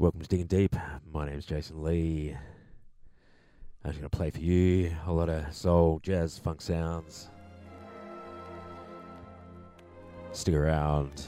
Welcome to Digging Deep. My name's Jason Lee. I'm just going to play for you a lot of soul, jazz, funk sounds. Stick around.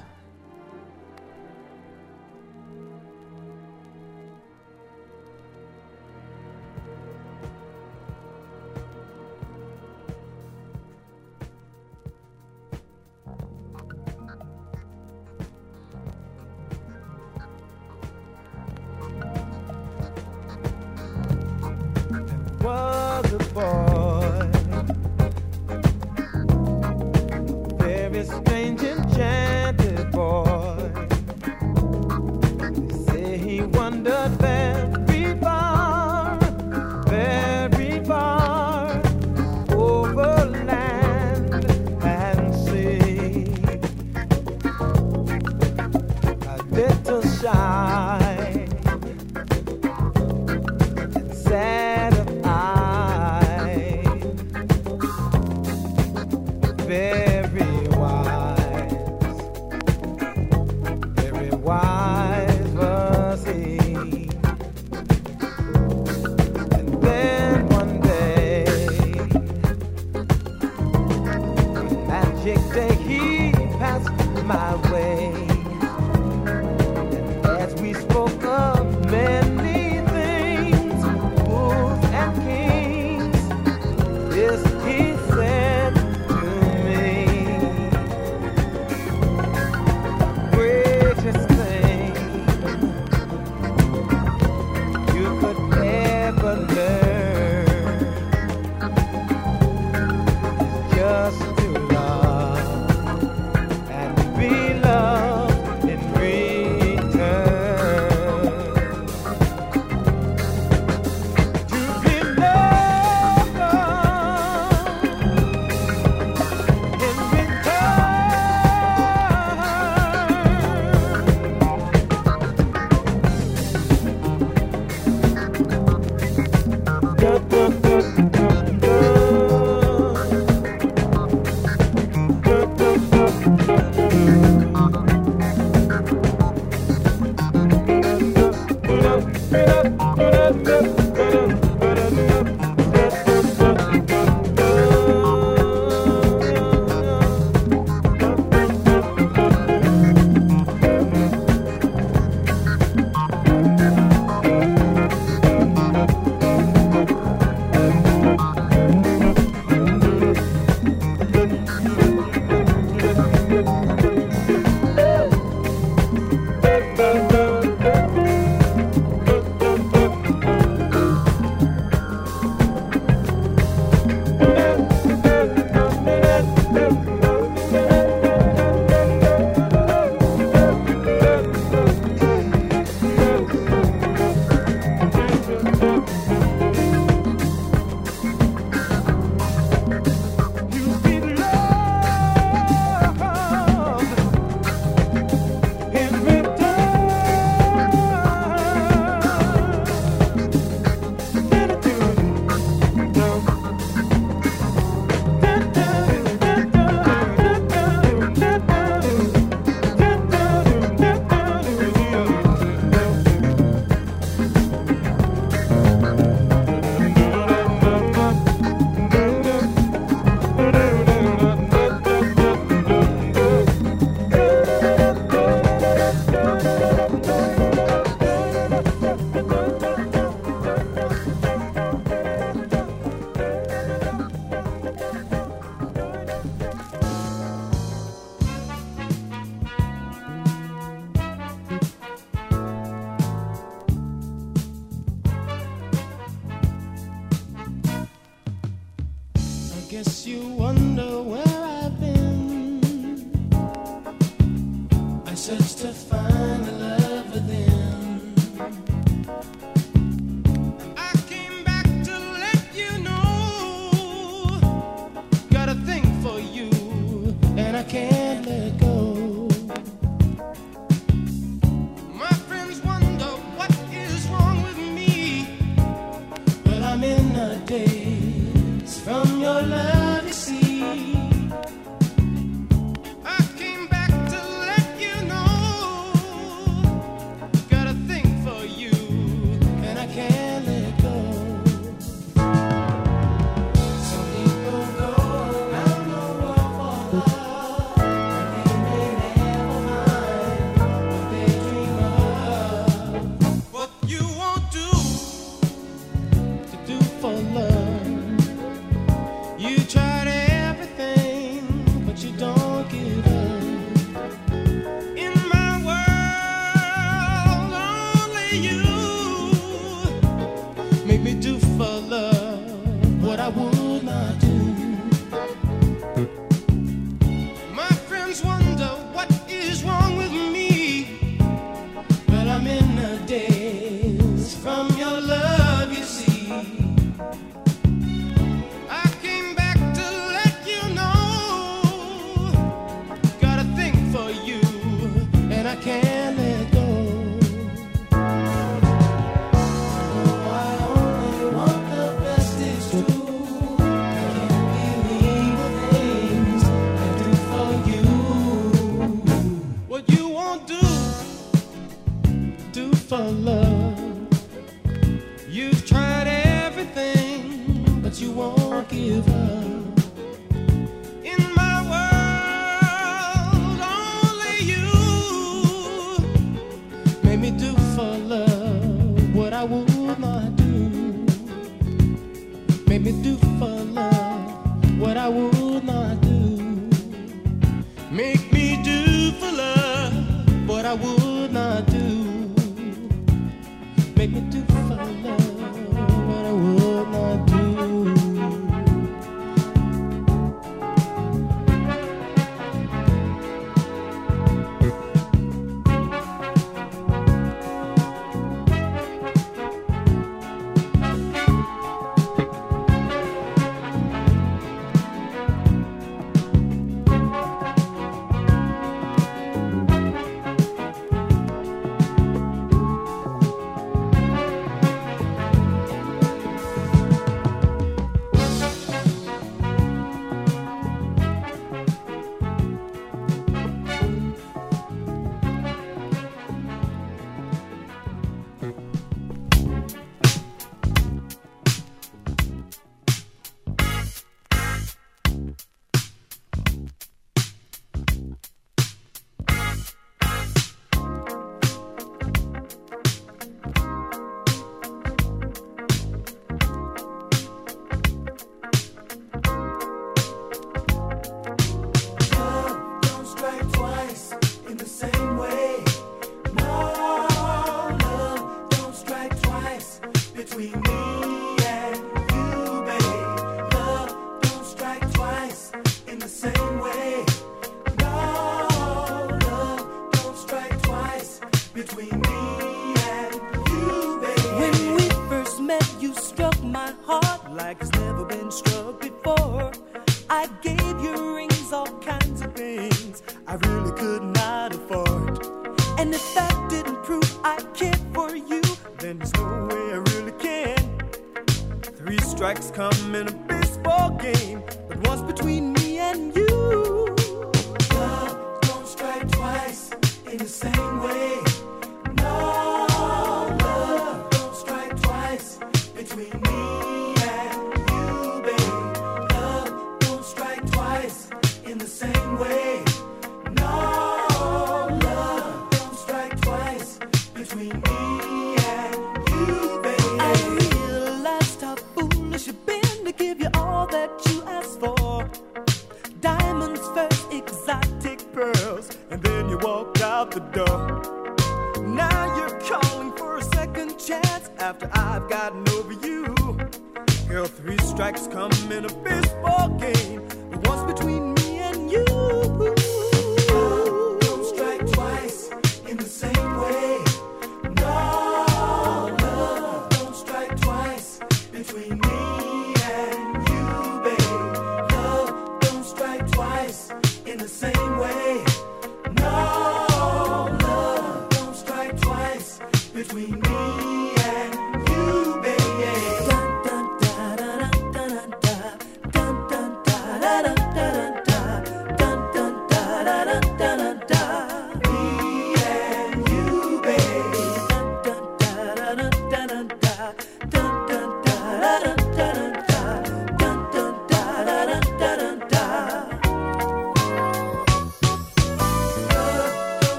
Between me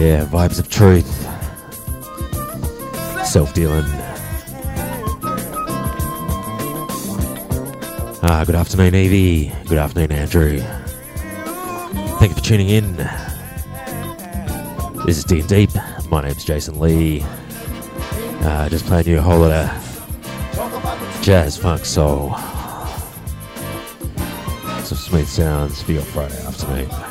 Yeah, vibes of truth. Self dealing. Ah, good afternoon, Evie. Good afternoon, Andrew. Thank you for tuning in. This is Digging Deep. My name's Jason Lee. Uh, just playing you a whole lot of jazz, funk, soul, some smooth sounds for your Friday afternoon.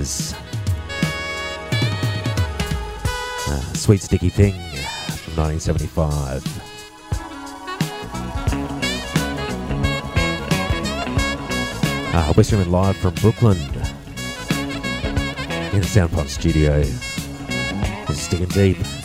Brothers. Uh, Sweet Sticky Thing from 1975. Uh, we're streaming live from Brooklyn in the Soundpond studio. This is Digging Deep.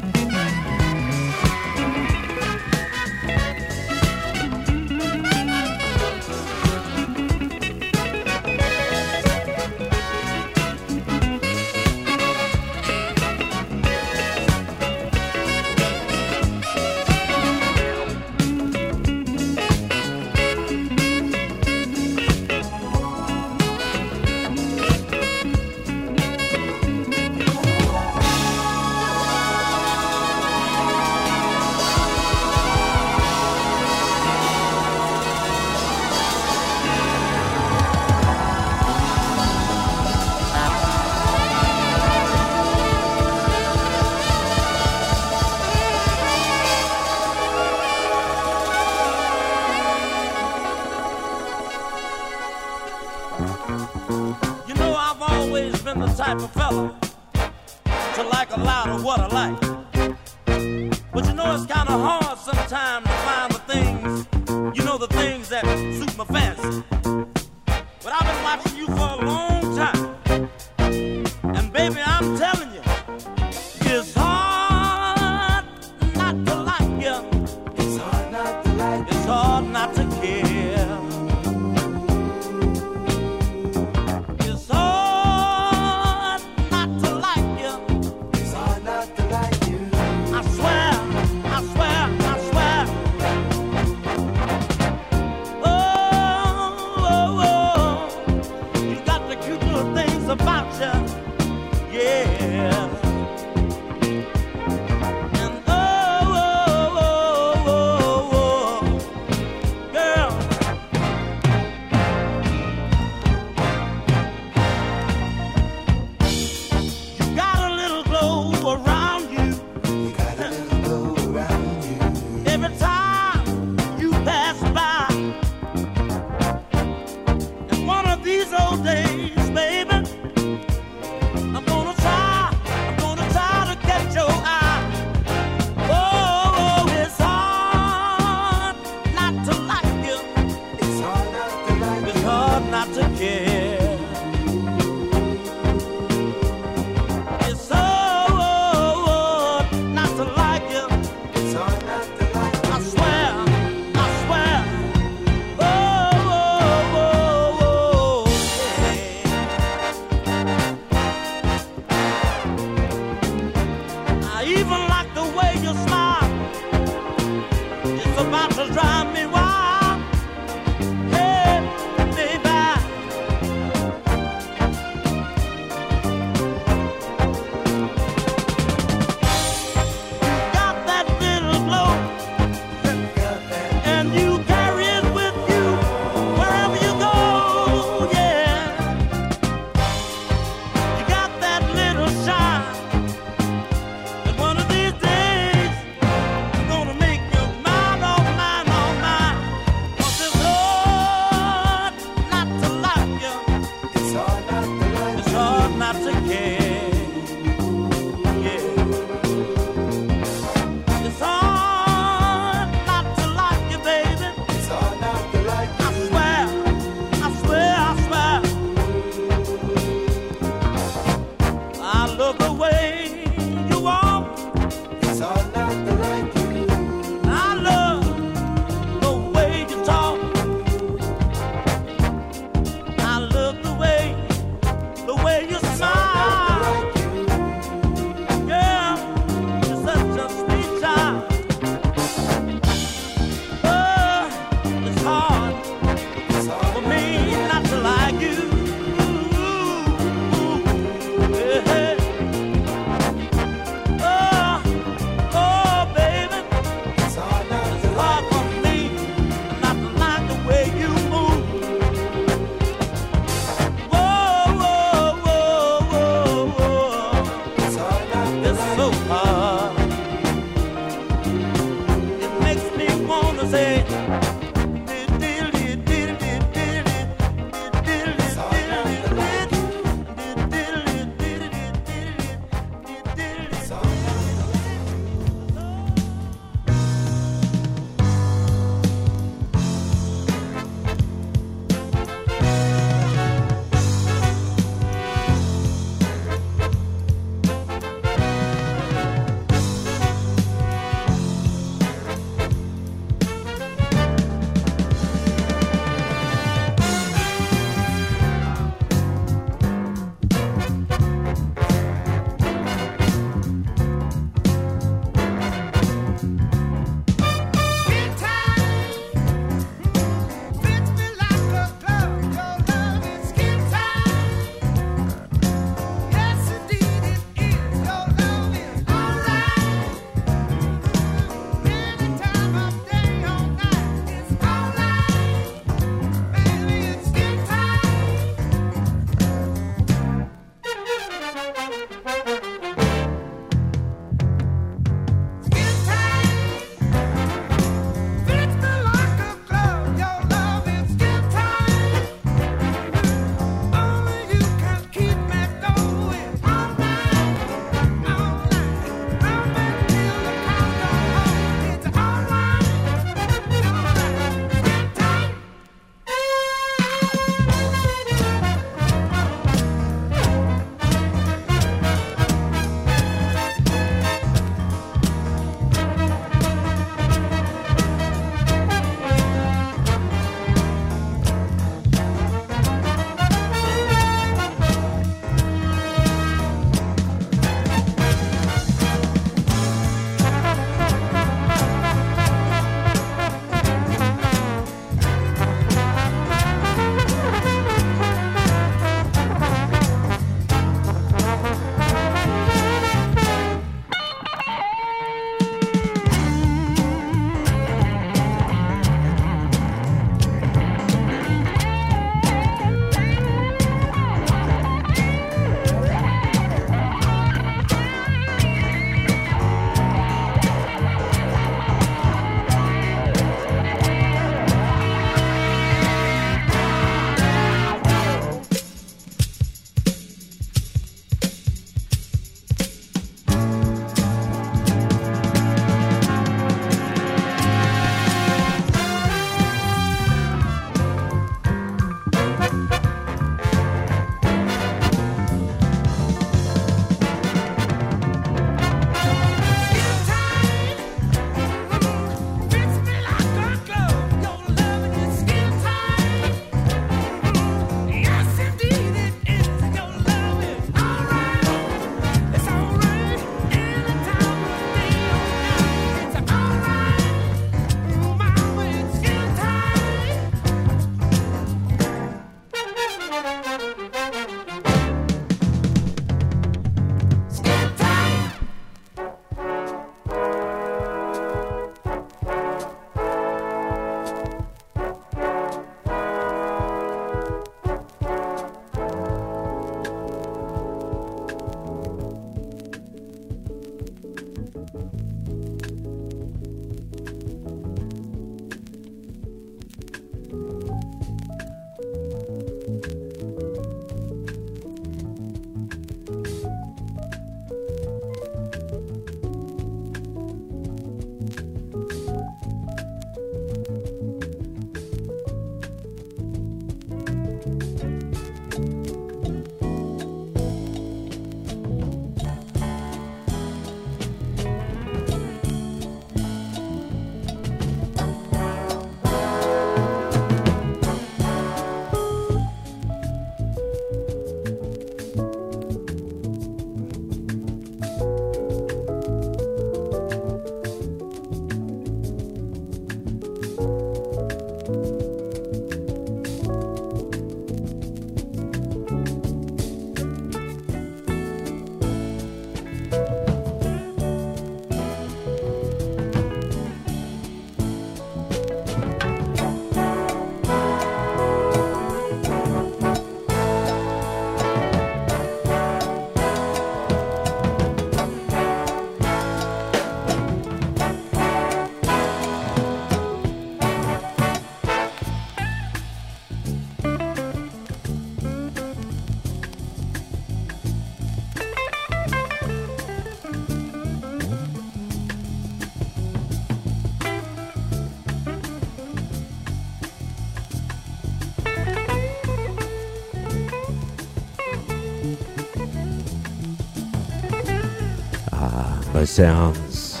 Sounds.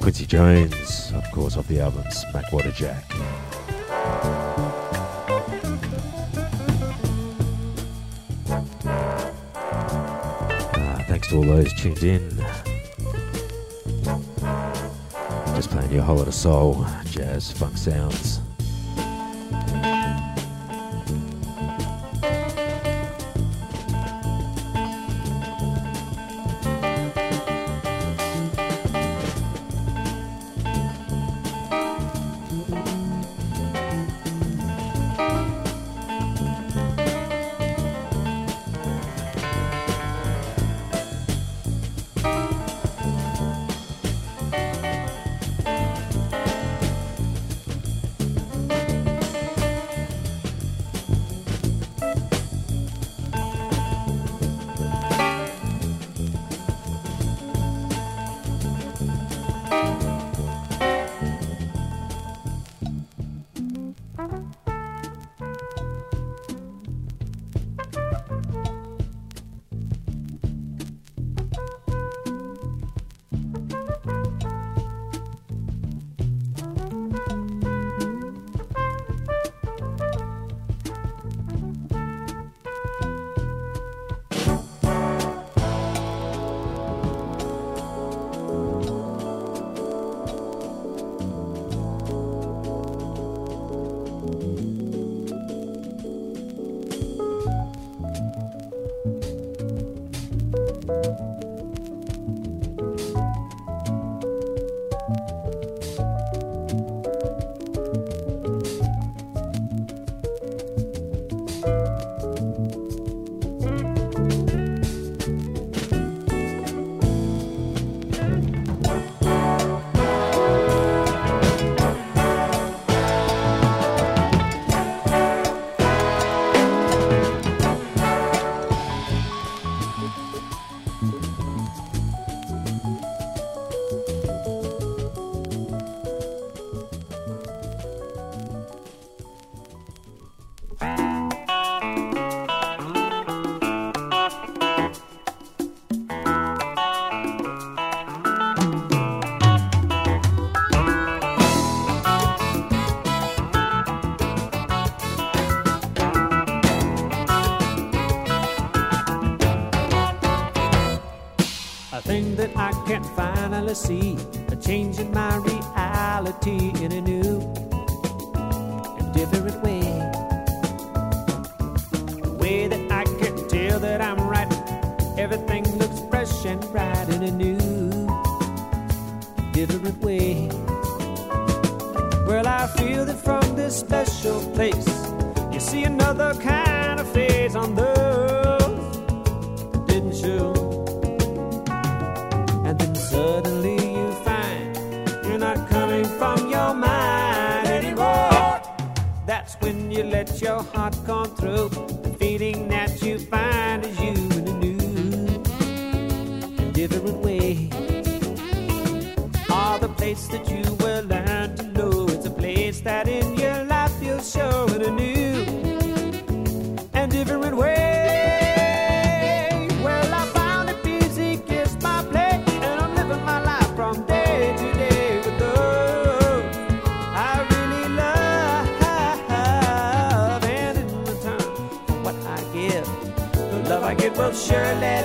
Quincy Jones, of course, off the album Smackwater Jack. Uh, thanks to all those tuned in. Just playing you a whole lot of soul, jazz, funk sounds. See, a change in my reality in a new show in a new and different way. Well, I found that music is my play, and I'm living my life from day to day with those I really love. And in return for what I give, the love I give will surely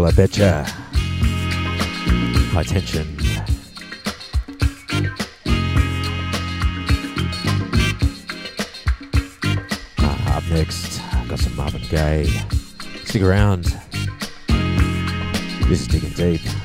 Girl, I betcha. High tension. Uh, up next, got some Marvin Gaye. Stick around. This is digging deep.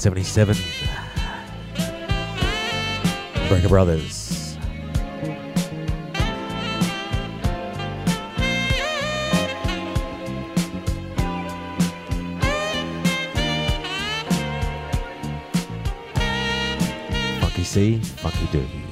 1977. Brecker Brothers. Funky Sea, Funky Dew.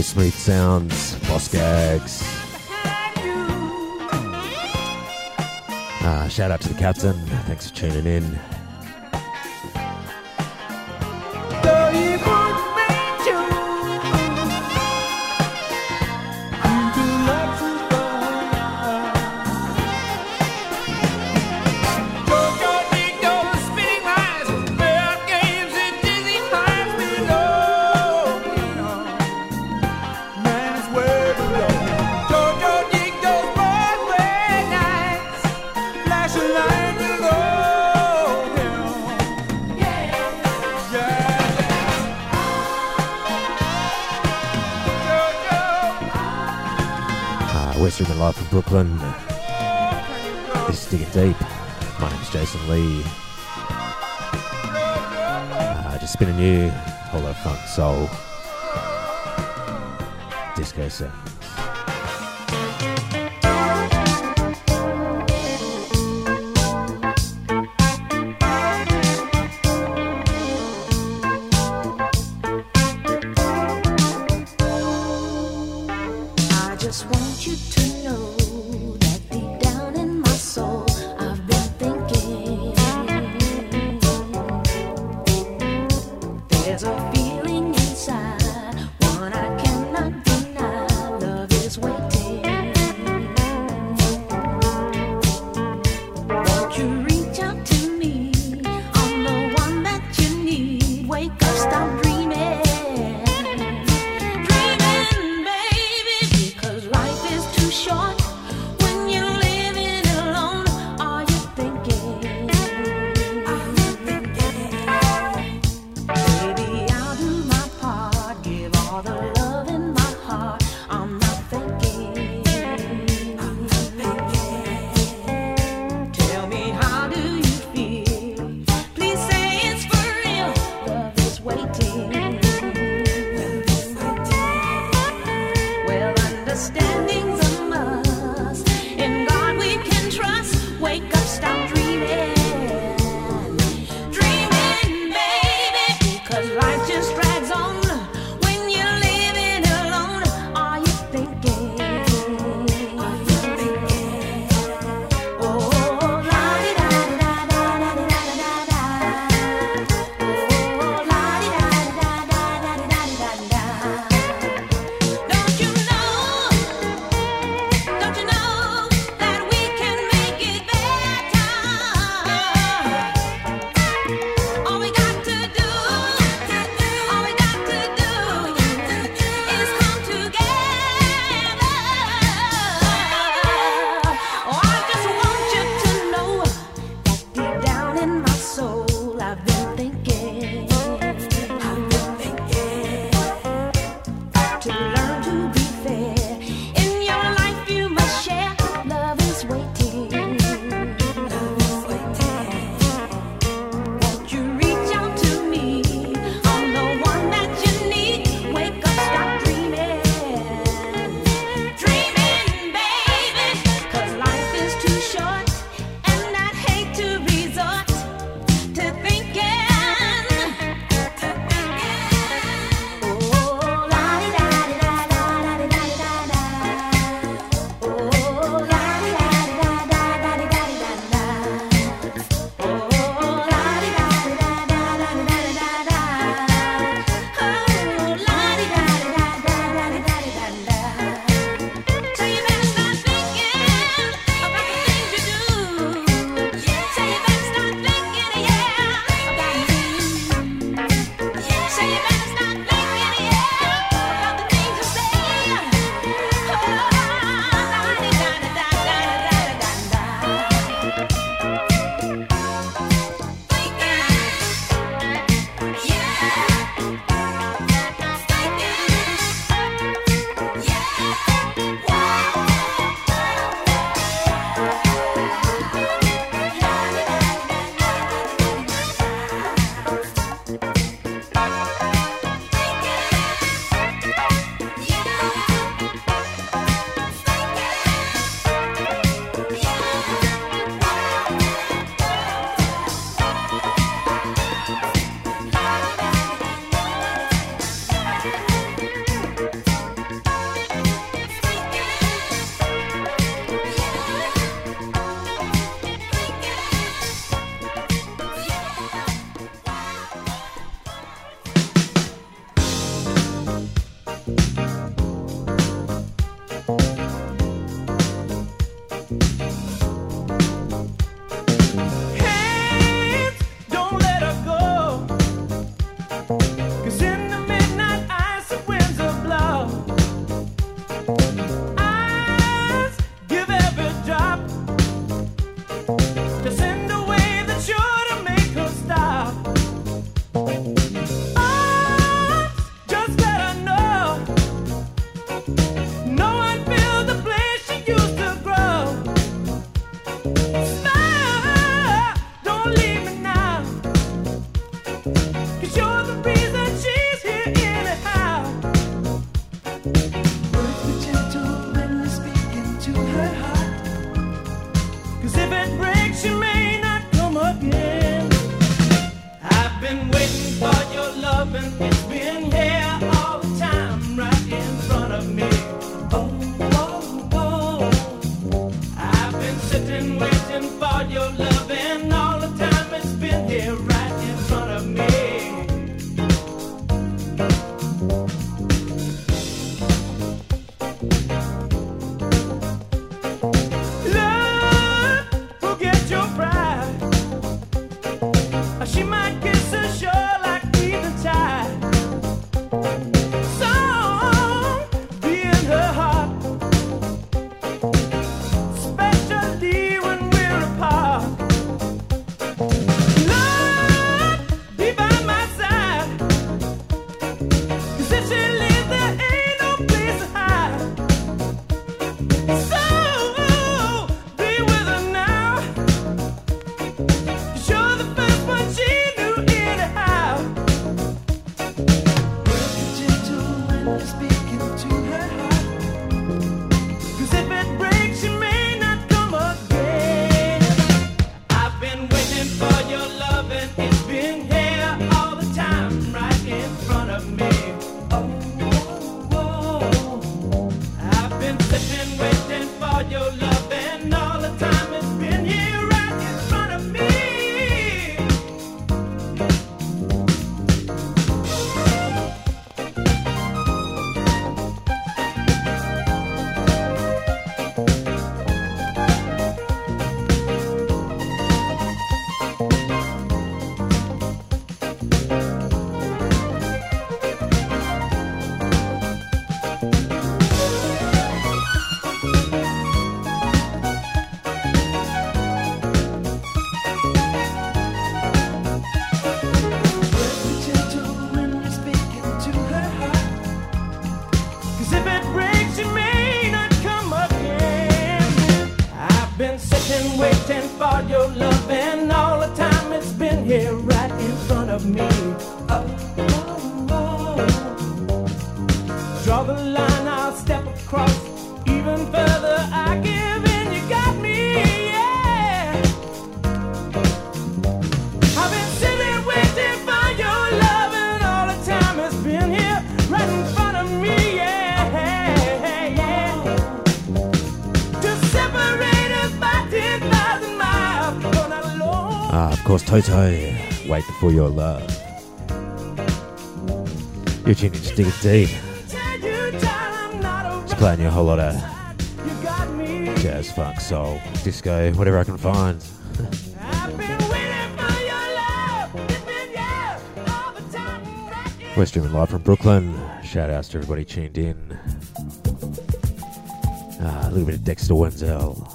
Those smooth sounds, Boz Scaggs. Uh, shout out to the captain. Thanks for tuning in. Lee. Uh, just you a whole lot of funk, soul, disco sounds. Toy Toy, wait for your love. You're tuning to Dig Deep. Just playing you a whole lot of jazz, funk, soul, disco, whatever I can find. We're streaming live from Brooklyn. Shout outs to everybody tuned in. Uh, a little bit of Dexter Wansel.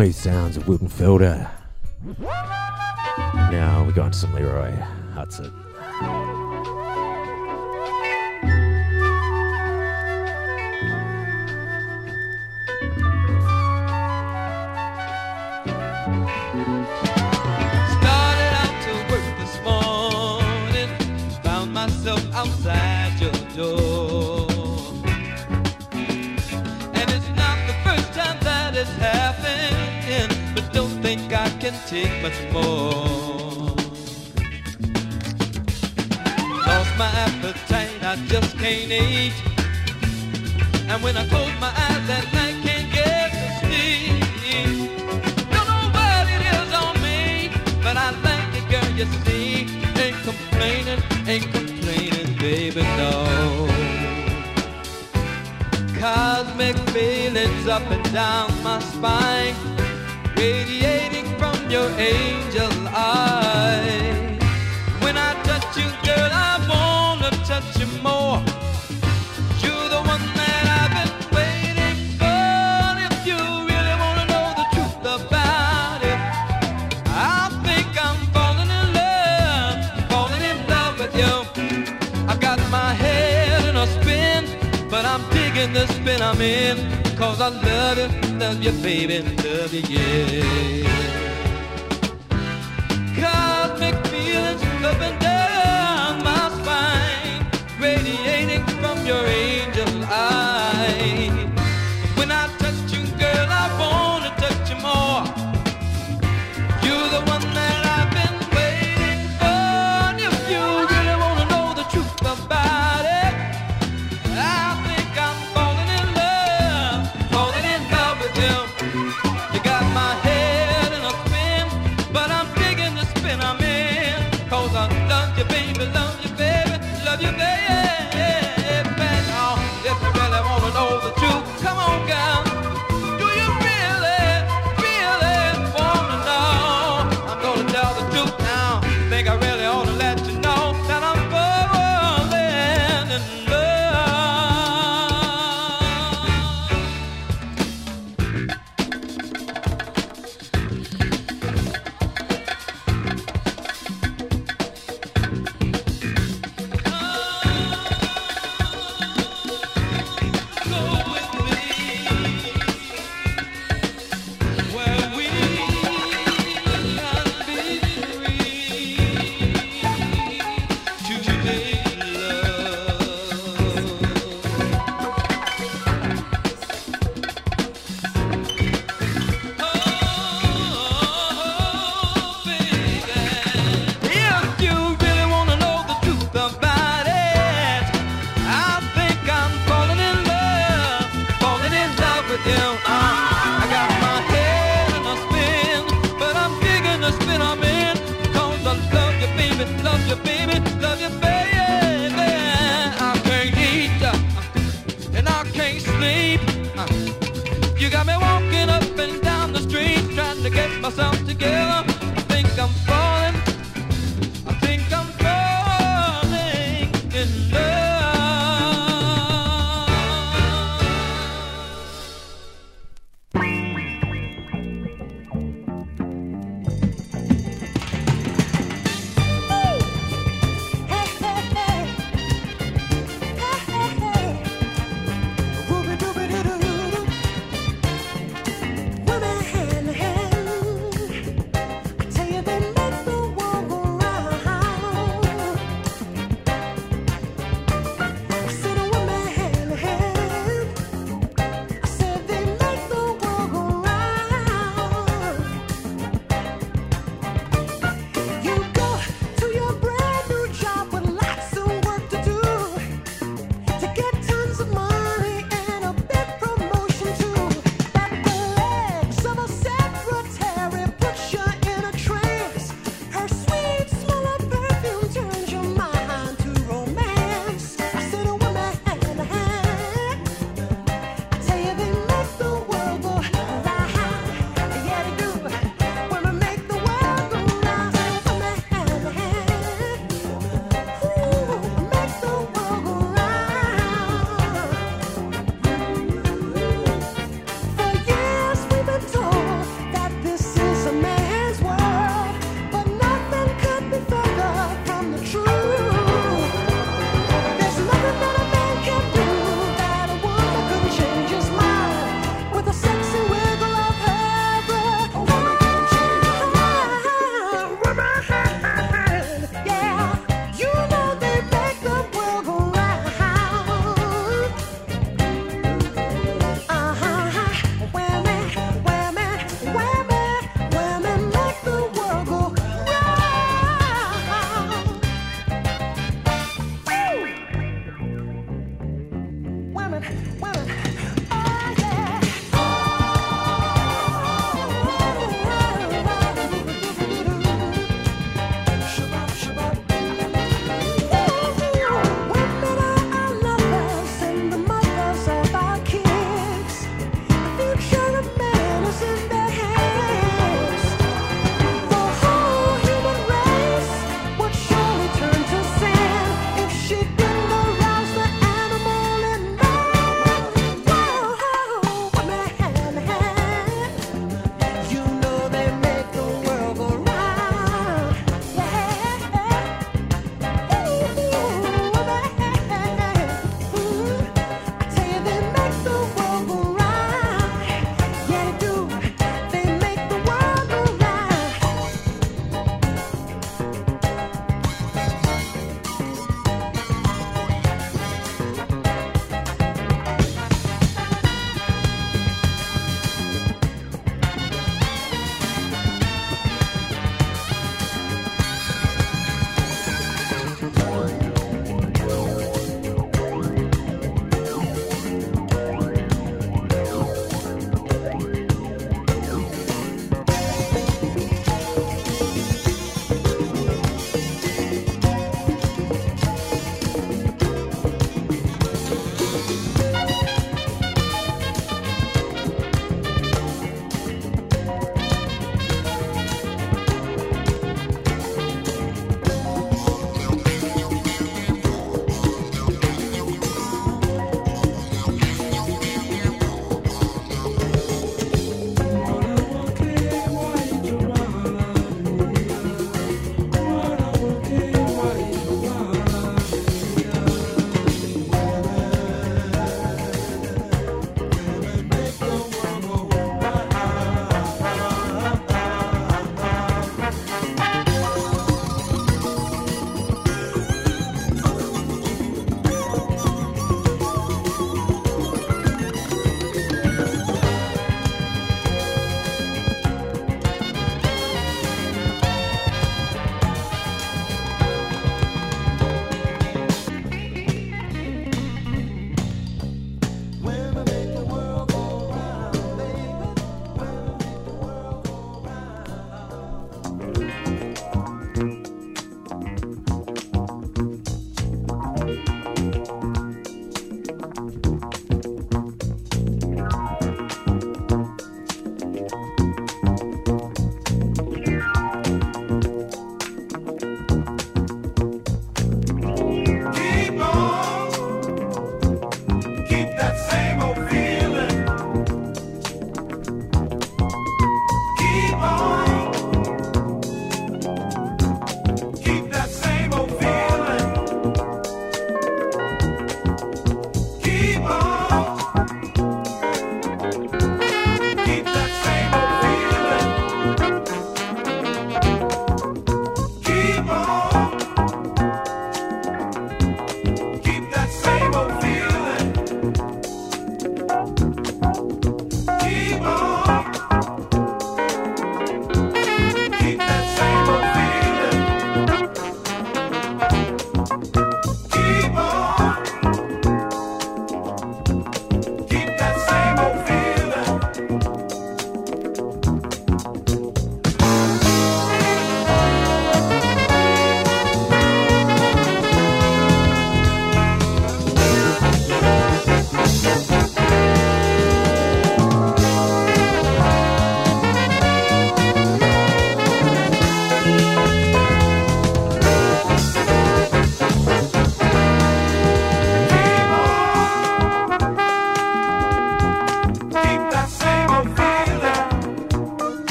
Smooth sounds of Wilton Felder. Now we go on to some Leroy Hutson.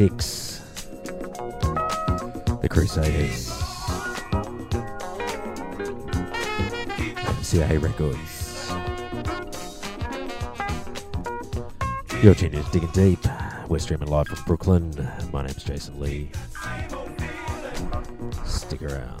Six. The Crusaders. MCA Records. You're tuned in Digging Deep. We're streaming live from Brooklyn. My name's Jason Lee. Stick around.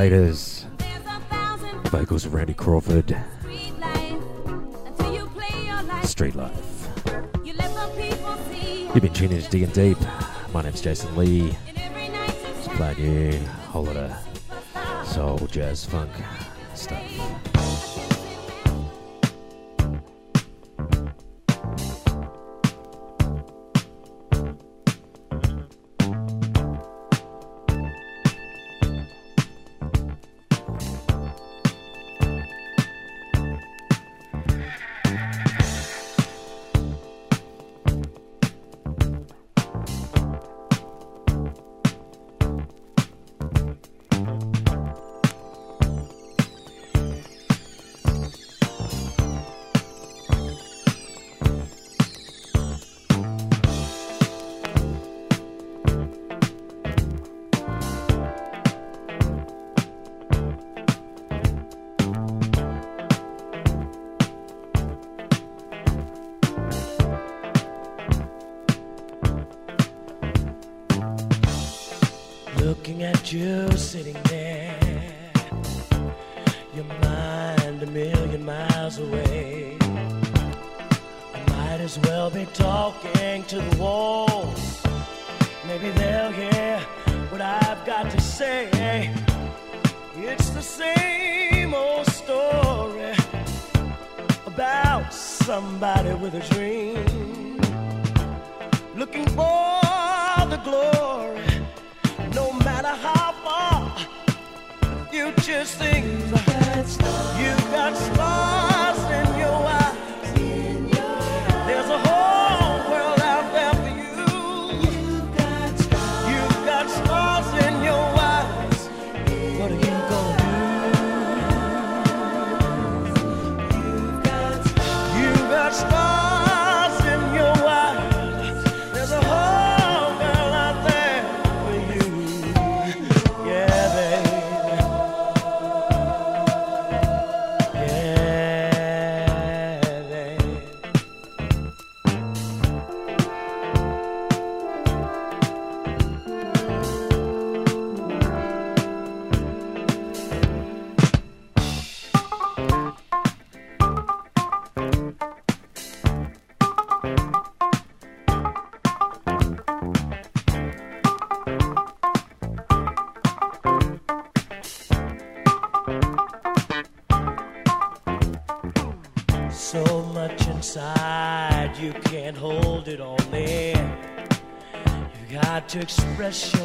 Crusaders. Vocals of Randy Crawford. Street Life. You've been tuning to Digging Deep. My name's Jason Lee. Just playing you a whole lot of soul, jazz, funk, to express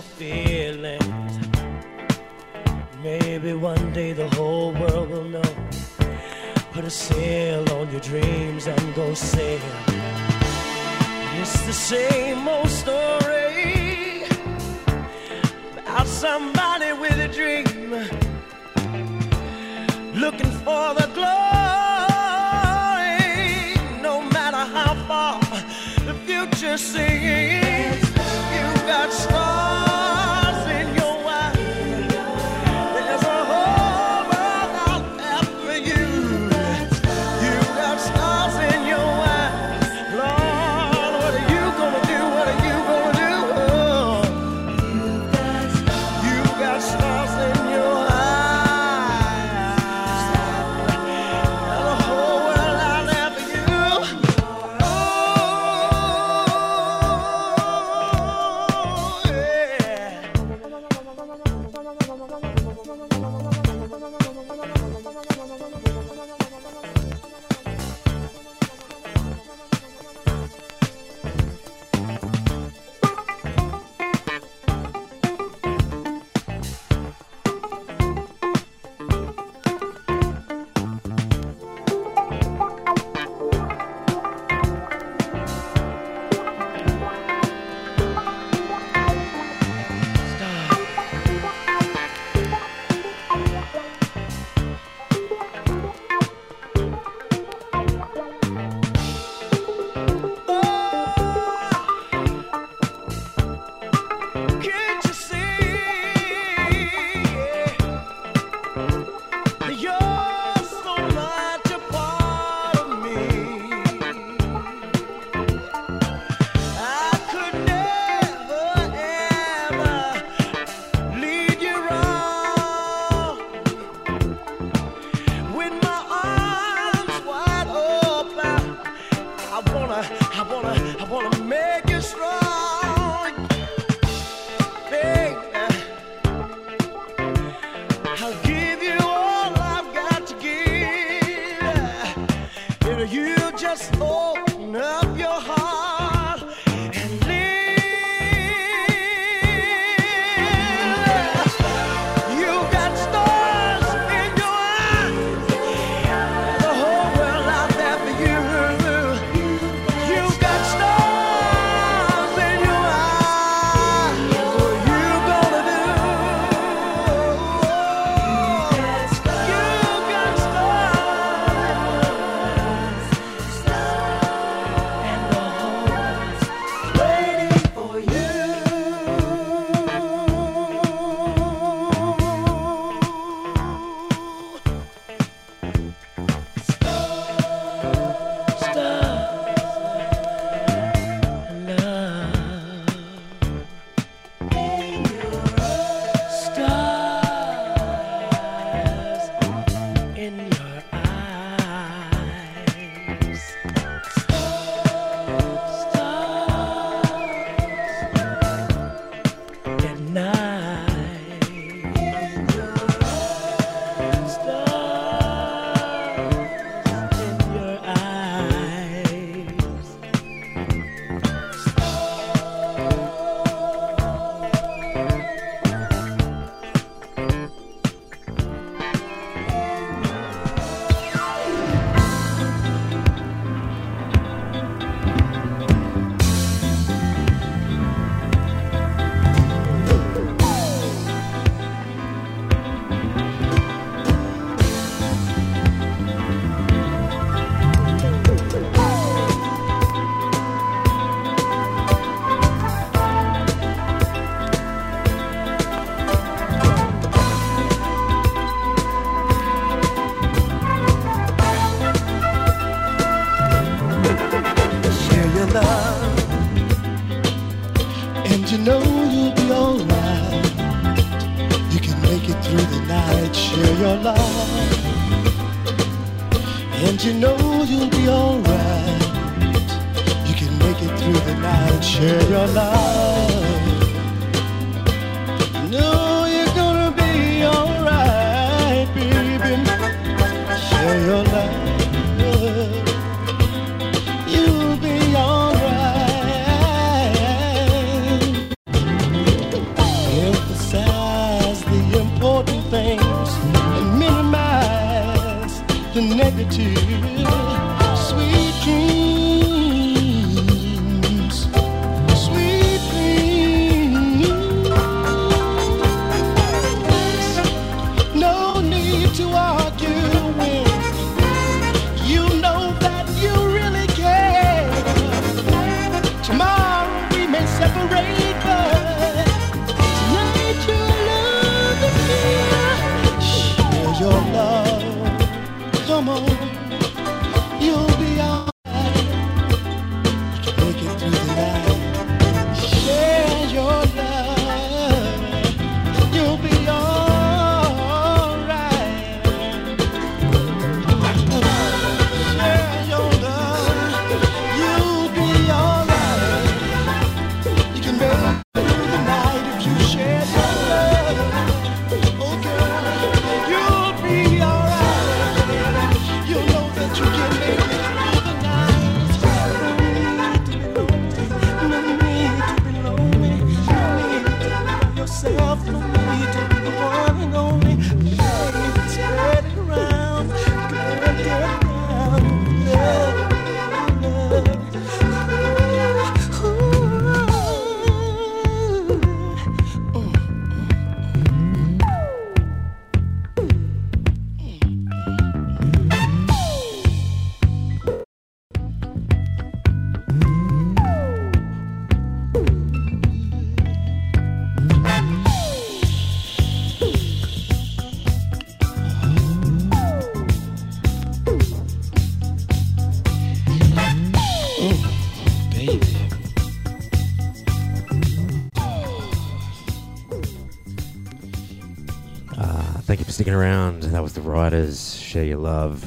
around. That was the Riders. Share your love.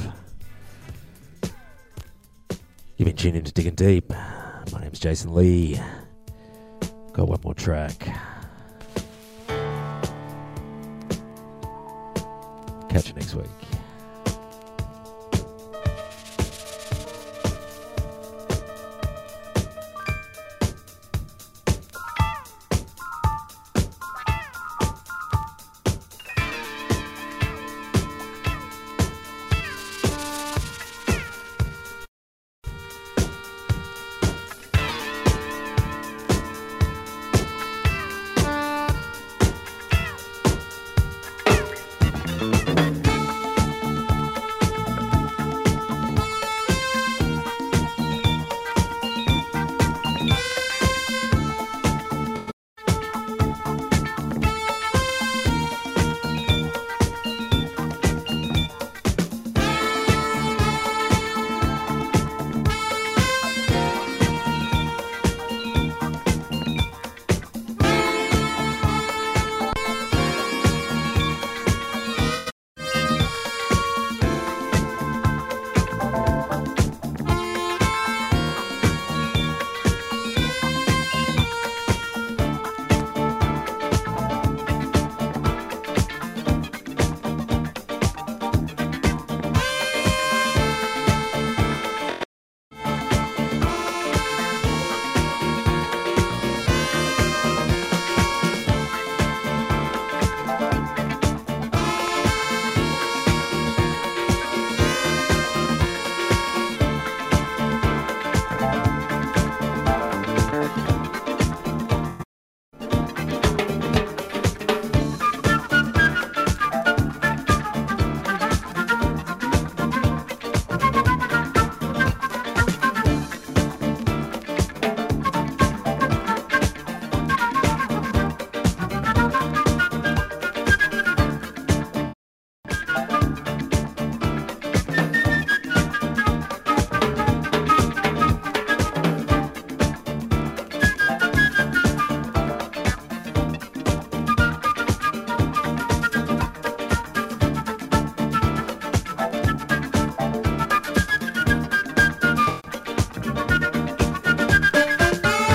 You've been in to Digging Deep. My name's Jason Lee. Got one more track.